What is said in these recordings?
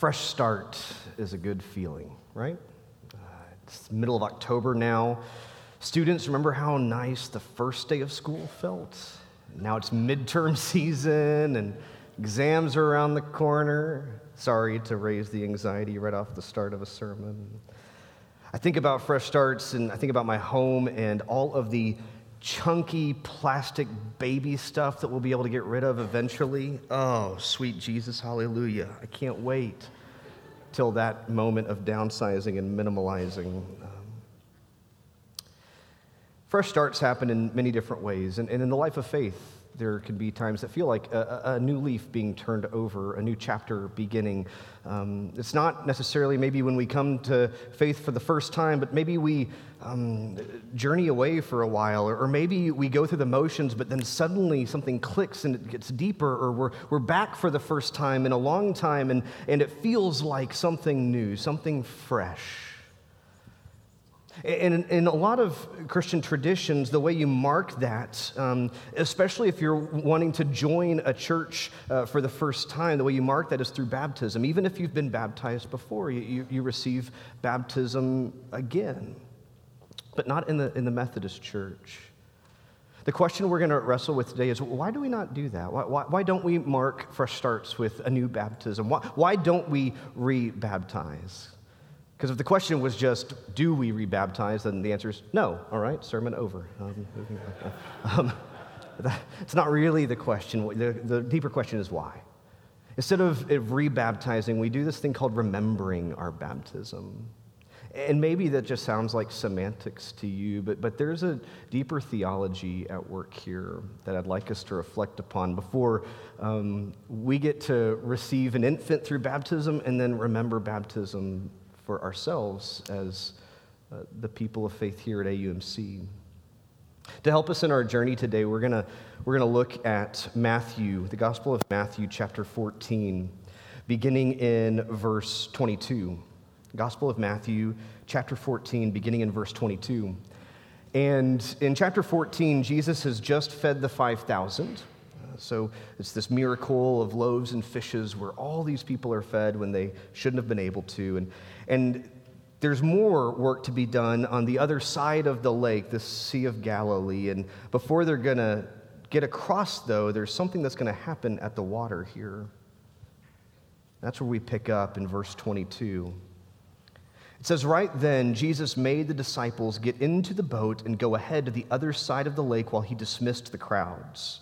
fresh start is a good feeling, right? Uh, it's middle of October now. Students, remember how nice the first day of school felt? Now it's midterm season and exams are around the corner. Sorry to raise the anxiety right off the start of a sermon. I think about fresh starts and I think about my home and all of the chunky plastic baby stuff that we'll be able to get rid of eventually. Oh, sweet Jesus, hallelujah. I can't wait till that moment of downsizing and minimalizing. Um, fresh starts happen in many different ways, and, and in the life of faith, there can be times that feel like a, a, new leaf being turned over, a new chapter beginning. Um, it's not necessarily maybe when we come to faith for the first time, but maybe we um, journey away for a while, or, or, maybe we go through the motions, but then suddenly something clicks and it gets deeper, or we're, we're back for the first time in a long time, and, and it feels like something new, something fresh. And in a lot of Christian traditions, the way you mark that, um, especially if you're wanting to join a church uh, for the first time, the way you mark that is through baptism. Even if you've been baptized before, you, you, receive baptism again, but not in the, in the Methodist church. The question we're going to wrestle with today is why do we not do that? Why, why, why don't we mark fresh starts with a new baptism? Why, why don't we re baptize? Because if the question was just, do we rebaptize, then the answer is no. All right, sermon over. Um, um, it's not really the question. The, the deeper question is why. Instead of rebaptizing, we do this thing called remembering our baptism. And maybe that just sounds like semantics to you, but, but there's a deeper theology at work here that I'd like us to reflect upon before um, we get to receive an infant through baptism and then remember baptism for ourselves as uh, the people of faith here at AUMC. To help us in our journey today, we're going we're going to look at Matthew, the Gospel of Matthew, chapter 14, beginning in verse 22. Gospel of Matthew, chapter 14, beginning in verse 22. And in chapter 14, Jesus has just fed the 5,000. So it's this miracle of loaves and fishes where all these people are fed when they shouldn't have been able to. And, and there's more work to be done on the other side of the lake, the Sea of Galilee. And before they're going to get across, though, there's something that's going to happen at the water here. That's where we pick up in verse 22. It says, Right then, Jesus made the disciples get into the boat and go ahead to the other side of the lake while he dismissed the crowds.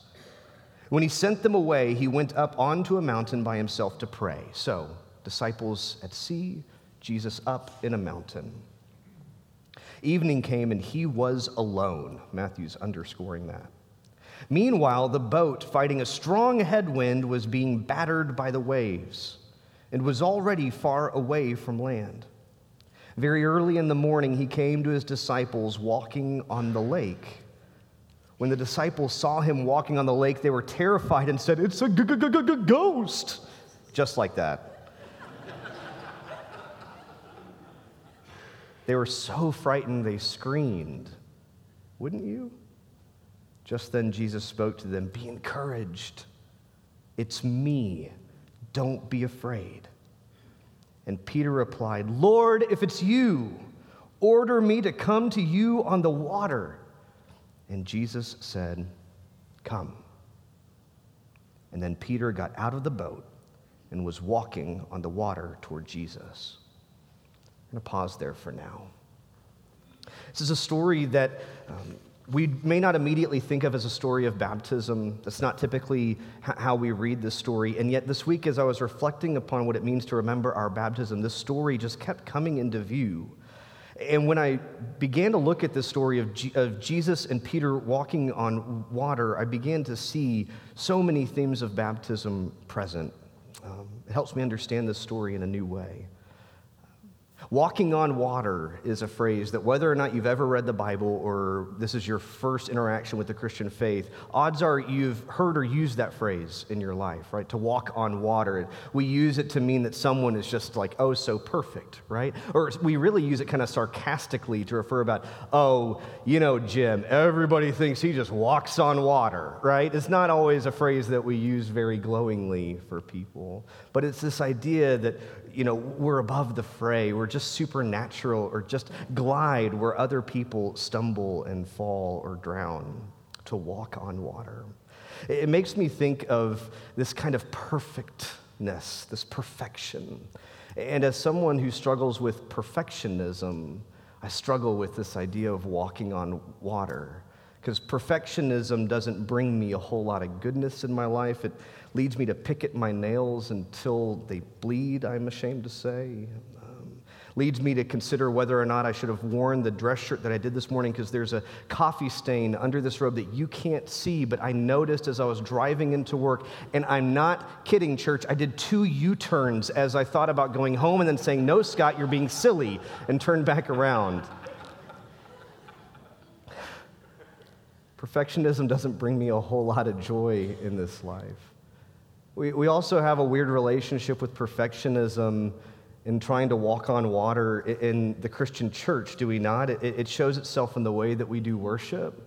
When he sent them away, he went up onto a mountain by himself to pray. So, disciples at sea, Jesus up in a mountain. Evening came and he was alone. Matthew's underscoring that. Meanwhile, the boat, fighting a strong headwind, was being battered by the waves and was already far away from land. Very early in the morning, he came to his disciples walking on the lake. When the disciples saw him walking on the lake, they were terrified and said, It's a ghost. Just like that. they were so frightened they screamed. Wouldn't you? Just then Jesus spoke to them Be encouraged. It's me. Don't be afraid. And Peter replied, Lord, if it's you, order me to come to you on the water. And Jesus said, Come. And then Peter got out of the boat and was walking on the water toward Jesus. I'm going to pause there for now. This is a story that um, we may not immediately think of as a story of baptism. That's not typically how we read this story. And yet, this week, as I was reflecting upon what it means to remember our baptism, this story just kept coming into view. And when I began to look at this story of, G- of Jesus and Peter walking on water, I began to see so many themes of baptism present. Um, it helps me understand this story in a new way. Walking on water is a phrase that, whether or not you've ever read the Bible or this is your first interaction with the Christian faith, odds are you've heard or used that phrase in your life, right? To walk on water. We use it to mean that someone is just like, oh, so perfect, right? Or we really use it kind of sarcastically to refer about, oh, you know, Jim, everybody thinks he just walks on water, right? It's not always a phrase that we use very glowingly for people, but it's this idea that you know, we're above the fray. We're just supernatural or just glide where other people stumble and fall or drown to walk on water. It makes me think of this kind of perfectness, this perfection. And as someone who struggles with perfectionism, I struggle with this idea of walking on water. Because perfectionism doesn't bring me a whole lot of goodness in my life. It leads me to pick at my nails until they bleed, I'm ashamed to say. Um, leads me to consider whether or not I should have worn the dress shirt that I did this morning because there's a coffee stain under this robe that you can't see, but I noticed as I was driving into work. And I'm not kidding, church. I did two U turns as I thought about going home and then saying, No, Scott, you're being silly, and turned back around. Perfectionism doesn't bring me a whole lot of joy in this life. We, we also have a weird relationship with perfectionism in trying to walk on water in the Christian church, do we not? It, it shows itself in the way that we do worship.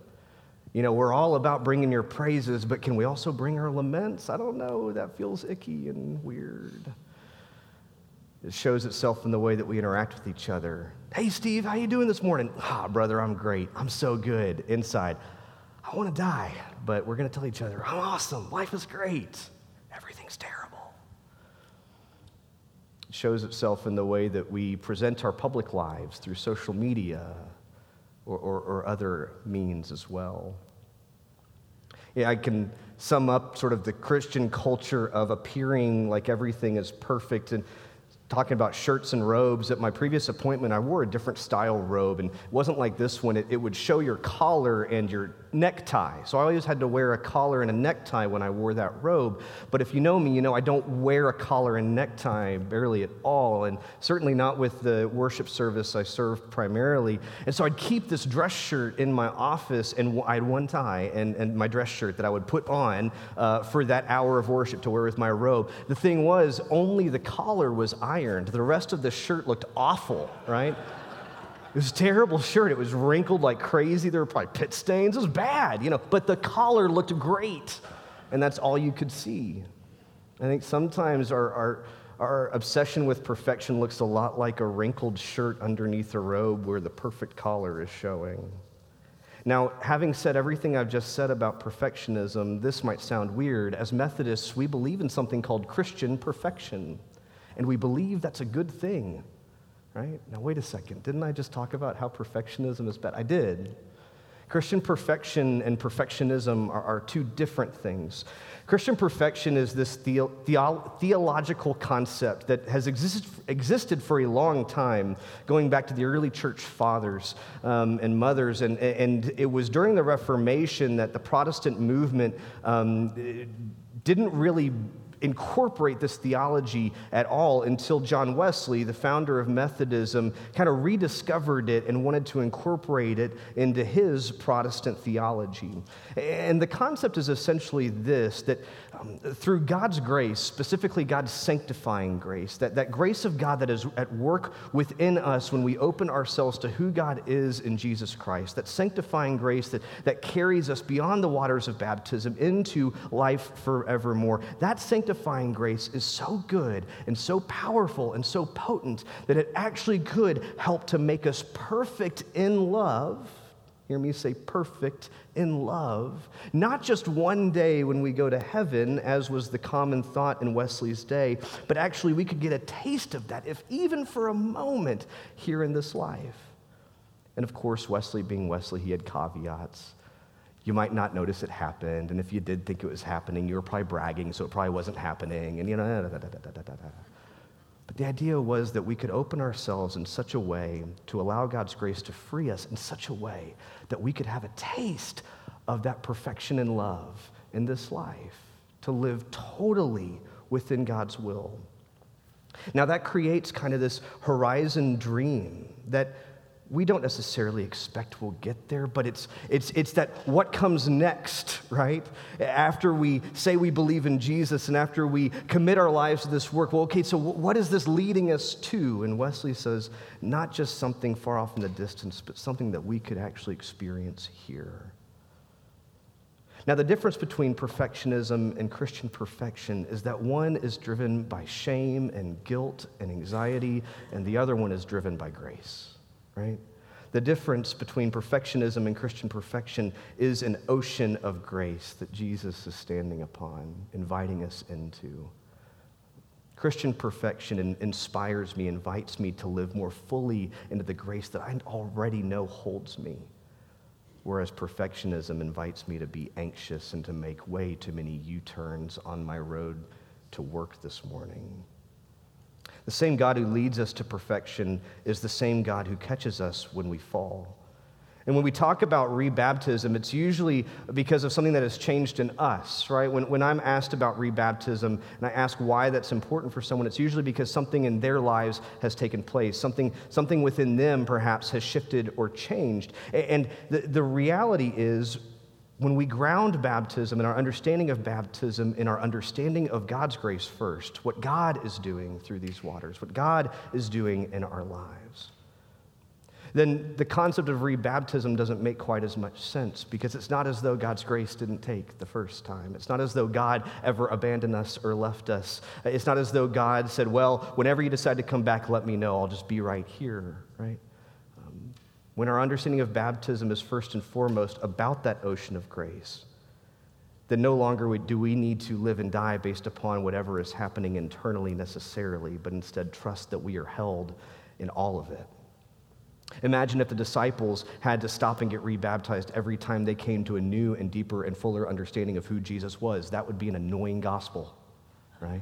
You know, we're all about bringing your praises, but can we also bring our laments? I don't know. That feels icky and weird. It shows itself in the way that we interact with each other. Hey, Steve, how you doing this morning? Ah, brother, I'm great. I'm so good. Inside, I want to die, but we're going to tell each other, I'm awesome. Life is great. Everything's terrible. It shows itself in the way that we present our public lives through social media or, or, or other means as well. Yeah, I can sum up sort of the Christian culture of appearing like everything is perfect and talking about shirts and robes. At my previous appointment, I wore a different style robe, and it wasn't like this one. It, it, would show your collar and your necktie. So I always had to wear a collar and a necktie when I wore that robe. But if you know me, you know I don't wear a collar and necktie barely at all, and certainly not with the worship service I served primarily. And so I'd keep this dress shirt in my office, and I had one tie and, and my dress shirt that I would put on uh, for that hour of worship to wear with my robe. The thing was, only the collar was ironed ironed. The rest of the shirt looked awful, right? It was a terrible shirt. It was wrinkled like crazy. There were probably pit stains. It was bad, you know, but the collar looked great. And that's all you could see. I think sometimes our, our, our obsession with perfection looks a lot like a wrinkled shirt underneath a robe where the perfect collar is showing. Now, having said everything I've just said about perfectionism, this might sound weird. As Methodists, we believe in something called Christian perfection and we believe that's a good thing, right? Now, wait a second. Didn't I just talk about how perfectionism is bad? I did. Christian perfection and perfectionism are, are two different things. Christian perfection is this the, the, theological concept that has existed, existed for a long time, going back to the early church fathers um, and mothers. And, and it was during the Reformation that the Protestant movement um, didn't really incorporate this theology at all until John Wesley, the founder of Methodism, kind of rediscovered it and wanted to incorporate it into his Protestant theology. And the concept is essentially this that um, through God's grace, specifically God's sanctifying grace, that, that grace of God that is at work within us when we open ourselves to who God is in Jesus Christ, that sanctifying grace that, that carries us beyond the waters of baptism into life forevermore, that sanctifying grace is so good and so powerful and so potent that it actually could help to make us perfect in love Hear me say perfect in love. Not just one day when we go to heaven, as was the common thought in Wesley's day, but actually we could get a taste of that, if even for a moment, here in this life. And of course, Wesley being Wesley, he had caveats. You might not notice it happened, and if you did think it was happening, you were probably bragging, so it probably wasn't happening, and you know, da, da, da, but the idea was that we could open ourselves in such a way to allow God's grace to free us in such a way that we could have a taste of that perfection and love in this life, to live totally within God's will. Now, that creates kind of this horizon dream that we don't necessarily expect we'll get there, but it's, it's, it's that what comes next, right? After we say we believe in Jesus and after we commit our lives to this work, well, okay, so what is this leading us to? And Wesley says, not just something far off in the distance, but something that we could actually experience here. Now, the difference between perfectionism and Christian perfection is that one is driven by shame and guilt and anxiety, and the other one is driven by grace right? The difference between perfectionism and Christian perfection is an ocean of grace that Jesus is standing upon, inviting us into. Christian perfection inspires me, invites me to live more fully into the grace that I already know holds me. Whereas perfectionism invites me to be anxious and to make way too many U turns on my road to work this morning. The same God who leads us to perfection is the same God who catches us when we fall. And when we talk about rebaptism, it's usually because of something that has changed in us, right? When, when I'm asked about rebaptism and I ask why that's important for someone, it's usually because something in their lives has taken place. Something, something within them perhaps has shifted or changed. And the, the reality is, when we ground baptism and our understanding of baptism in our understanding of God's grace first, what God is doing through these waters, what God is doing in our lives, then the concept of rebaptism doesn't make quite as much sense because it's not as though God's grace didn't take the first time. It's not as though God ever abandoned us or left us. It's not as though God said, Well, whenever you decide to come back, let me know. I'll just be right here, right? When our understanding of baptism is first and foremost about that ocean of grace, then no longer do we need to live and die based upon whatever is happening internally necessarily, but instead trust that we are held in all of it. Imagine if the disciples had to stop and get rebaptized every time they came to a new and deeper and fuller understanding of who Jesus was. That would be an annoying gospel, right?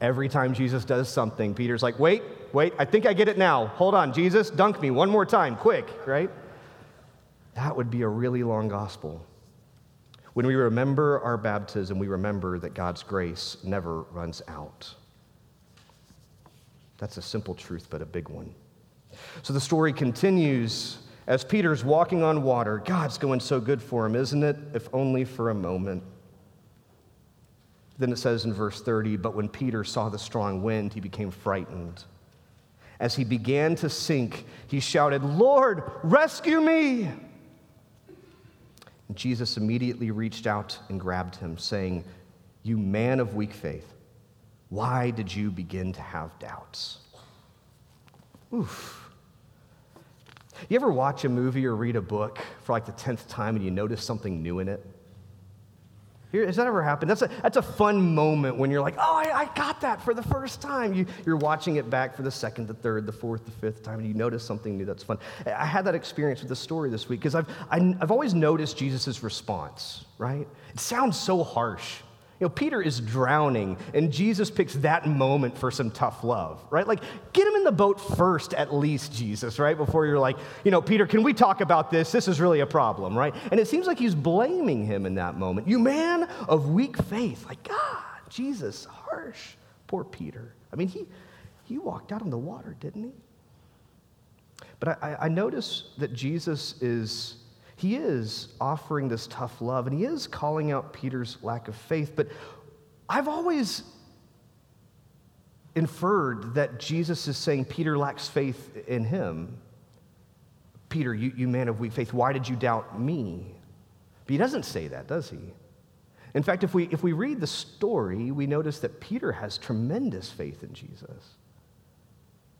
Every time Jesus does something, Peter's like, wait, wait, I think I get it now. Hold on, Jesus, dunk me one more time, quick, right? That would be a really long gospel. When we remember our baptism, we remember that God's grace never runs out. That's a simple truth, but a big one. So the story continues as Peter's walking on water. God's going so good for him, isn't it? If only for a moment. Then it says in verse 30 But when Peter saw the strong wind, he became frightened. As he began to sink, he shouted, Lord, rescue me! And Jesus immediately reached out and grabbed him, saying, You man of weak faith, why did you begin to have doubts? Oof. You ever watch a movie or read a book for like the 10th time and you notice something new in it? Has that ever happened? That's a, that's a fun moment when you're like, oh, I, I got that for the first time. You, you're watching it back for the second, the third, the fourth, the fifth time, and you notice something new that's fun. I had that experience with the story this week because I've, I, have i have always noticed Jesus' response, right? It sounds so harsh. You know, Peter is drowning, and Jesus picks that moment for some tough love, right? Like, get him in the boat first, at least, Jesus, right? Before you're like, you know, Peter, can we talk about this? This is really a problem, right? And it seems like he's blaming him in that moment. You man of weak faith. Like, God, Jesus, harsh. Poor Peter. I mean, he, he walked out on the water, didn't he? But I, I notice that Jesus is he is offering this tough love and he is calling out Peter's lack of faith. But I've always inferred that Jesus is saying Peter lacks faith in him. Peter, you, you man of weak faith, why did you doubt me? But he doesn't say that, does he? In fact, if we, if we read the story, we notice that Peter has tremendous faith in Jesus.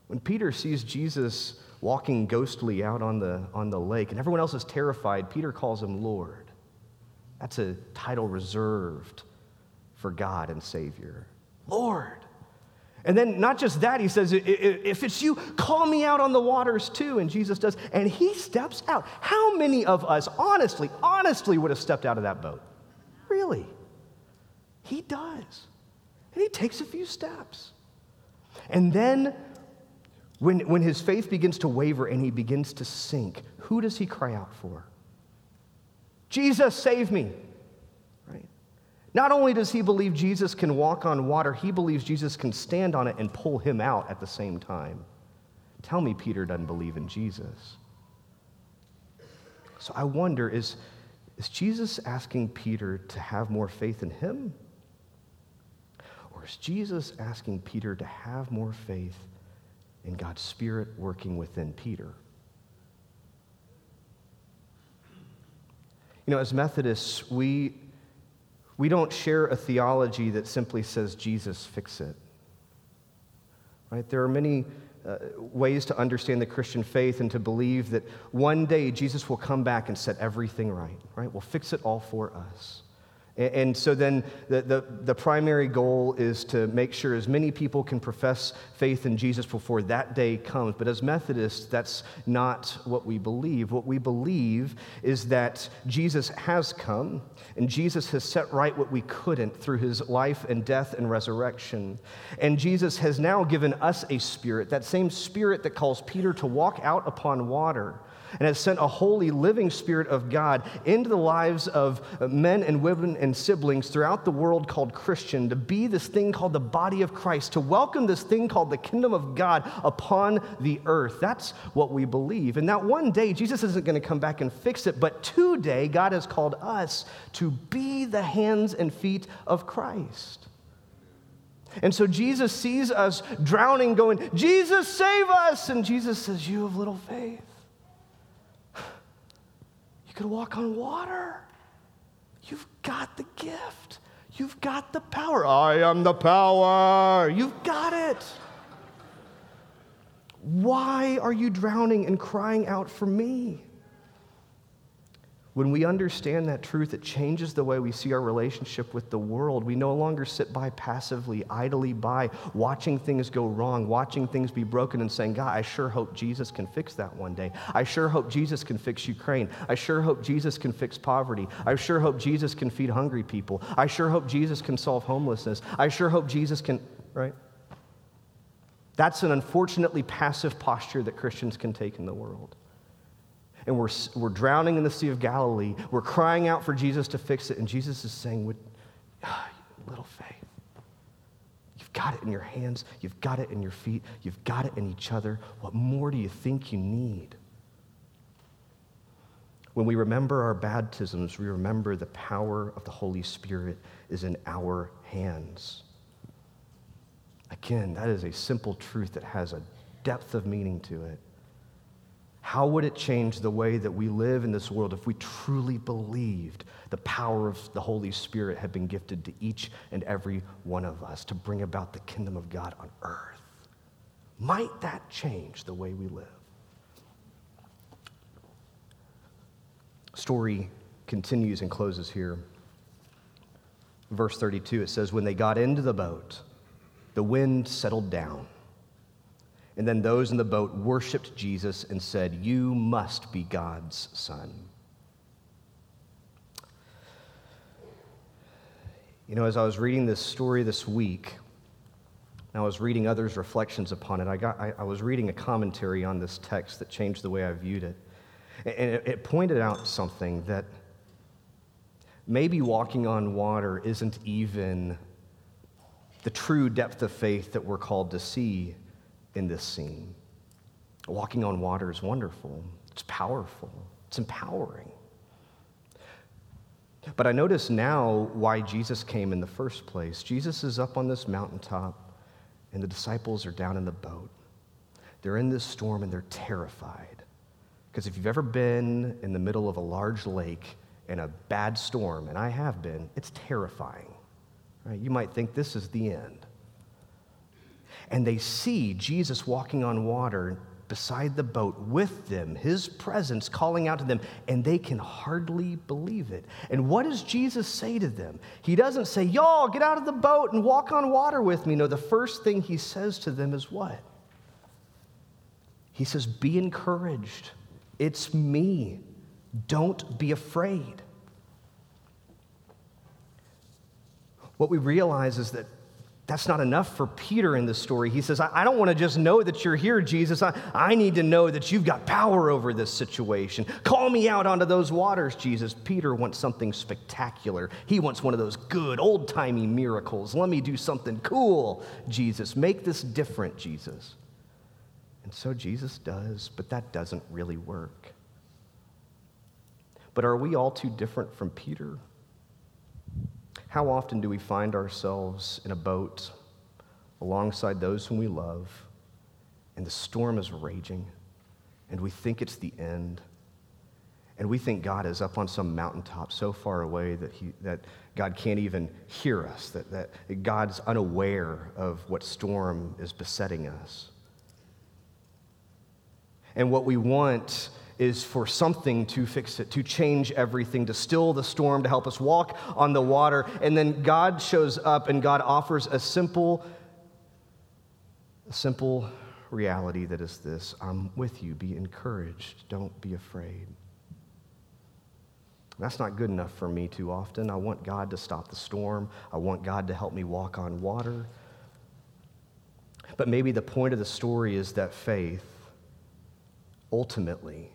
When Peter sees Jesus walking ghostly out on the, on the lake, and everyone else is terrified. Peter calls him Lord. That's a title reserved for God and Savior. Lord. And then, not just that, he says, If it's you, call me out on the waters too. And Jesus does. And he steps out. How many of us, honestly, honestly, would have stepped out of that boat? Really? He does. And he takes a few steps. And then when, when his faith begins to waver and he begins to sink, who does he cry out for? Jesus, save me. Right? Not only does he believe Jesus can walk on water, he believes Jesus can stand on it and pull him out at the same time. Tell me Peter doesn't believe in Jesus. So I wonder is, is Jesus asking Peter to have more faith in him? Or is Jesus asking Peter to have more faith in God's Spirit working within Peter? You know, as Methodists, we, we don't share a theology that simply says, Jesus, fix it. Right? There are many uh, ways to understand the Christian faith and to believe that one day Jesus will come back and set everything right, right? Will fix it all for us. And so then the, the, the, primary goal is to make sure as many people can profess faith in Jesus before that day comes. But as Methodists, that's not what we believe. What we believe is that Jesus has come and Jesus has set right what we couldn't through his life and death and resurrection. And Jesus has now given us a spirit, that same spirit that calls Peter to walk out upon water and has sent a holy, living Spirit of God into the lives of men and women and siblings throughout the world called Christian to be this thing called the body of Christ, to welcome this thing called the kingdom of God upon the earth. That's what we believe. And that one day, Jesus isn't going to come back and fix it, but today, God has called us to be the hands and feet of Christ. And so Jesus sees us drowning, going, Jesus, save us! And Jesus says, You have little faith could walk on water. You've got the gift. You've got the power. I am the power. You've got it. Why are you drowning and crying out for me? When we understand that truth, it changes the way we see our relationship with the world. We no longer sit by passively, idly by, watching things go wrong, watching things be broken, and saying, God, I sure hope Jesus can fix that one day. I sure hope Jesus can fix Ukraine. I sure hope Jesus can fix poverty. I sure hope Jesus can feed hungry people. I sure hope Jesus can solve homelessness. I sure hope Jesus can, right? That's an unfortunately passive posture that Christians can take in the world and we're, we're drowning in the Sea of Galilee. We're crying out for Jesus to fix it. And Jesus is saying, with ah, little faith, you've got it in your hands, you've got it in your feet, you've got it in each other. What more do you think you need? When we remember our baptisms, we remember the power of the Holy Spirit is in our hands. Again, that is a simple truth that has a depth of meaning to it. How would it change the way that we live in this world if we truly believed the power of the Holy Spirit had been gifted to each and every one of us to bring about the kingdom of God on earth? Might that change the way we live? Story continues and closes here. Verse 32, it says, When they got into the boat, the wind settled down and then those in the boat worshiped Jesus and said, You must be God's son. You know, as I was reading this story this week, and I was reading others' reflections upon it. I, got, I, I, was reading a commentary on this text that changed the way I viewed it. And it, it pointed out something that maybe walking on water isn't even the true depth of faith that we're called to see in this scene. Walking on water is wonderful, it's powerful, it's empowering. But I notice now why Jesus came in the first place. Jesus is up on this mountaintop, and the disciples are down in the boat. They're in this storm and they're terrified. Because if you've ever been in the middle of a large lake in a bad storm, and I have been, it's terrifying. Right? You might think this is the end and they see Jesus walking on water beside the boat with them, his presence calling out to them, and they can hardly believe it. And what does Jesus say to them? He doesn't say, Y'all, get out of the boat and walk on water with me. No, the first thing he says to them is what? He says, Be encouraged. It's me. Don't be afraid. What we realize is that That's not enough for Peter in this story. He says, I, don't want to just know that you're here, Jesus. I, I need to know that you've got power over this situation. Call me out onto those waters, Jesus. Peter wants something spectacular. He wants one of those good, old timey miracles. Let me do something cool, Jesus. Make this different, Jesus. And so Jesus does, but that doesn't really work. But are we all too different from Peter? How often do we find ourselves in a boat alongside those whom we love, and the storm is raging, and we think it's the end, and we think God is up on some mountaintop so far away that, he, that God can't even hear us, that, that God's unaware of what storm is besetting us. And what we want is for something to fix it, to change everything, to still the storm, to help us walk on the water. And then God shows up and God offers a simple, a simple reality that is this I'm with you. Be encouraged. Don't be afraid. That's not good enough for me too often. I want God to stop the storm. I want God to help me walk on water. But maybe the point of the story is that faith ultimately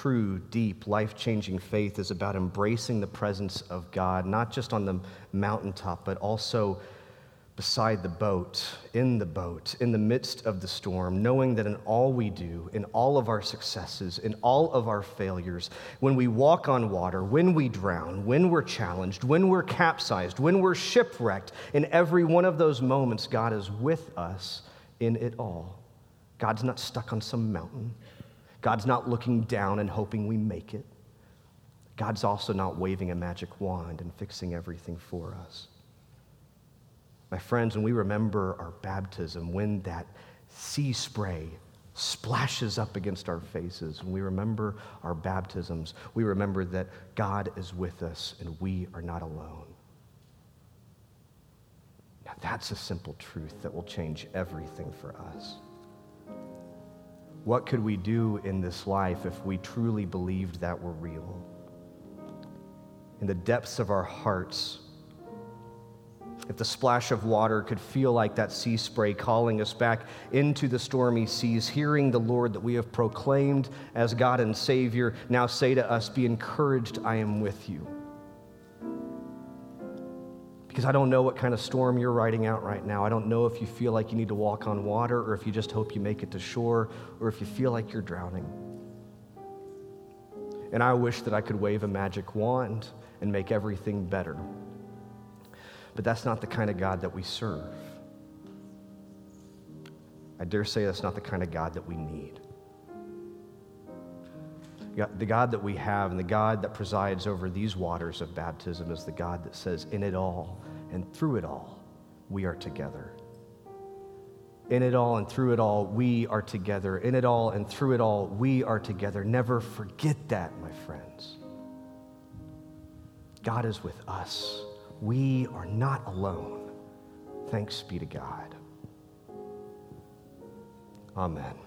true, deep, life changing faith is about embracing the presence of God, not just on the mountaintop, but also beside the boat, in the boat, in the midst of the storm, knowing that in all we do, in all of our successes, in all of our failures, when we walk on water, when we drown, when we're challenged, when we're capsized, when we're shipwrecked, in every one of those moments, God is with us in it all. God's not stuck on some mountain. God's not looking down and hoping we make it. God's also not waving a magic wand and fixing everything for us. My friends, when we remember our baptism, when that sea spray splashes up against our faces, when we remember our baptisms, we remember that God is with us and we are not alone. Now, that's a simple truth that will change everything for us. What could we do in this life if we truly believed that were real? In the depths of our hearts, if the splash of water could feel like that sea spray calling us back into the stormy seas, hearing the Lord that we have proclaimed as God and Savior now say to us, Be encouraged, I am with you because I don't know what kind of storm you're riding out right now. I don't know if you feel like you need to walk on water or if you just hope you make it to shore or if you feel like you're drowning. And I wish that I could wave a magic wand and make everything better. But that's not the kind of God that we serve. I dare say that's not the kind of God that we need. The God that we have and the God that presides over these waters of baptism is the God that says, In it all and through it all, we are together. In it all and through it all, we are together. In it all and through it all, we are together. Never forget that, my friends. God is with us. We are not alone. Thanks be to God. Amen.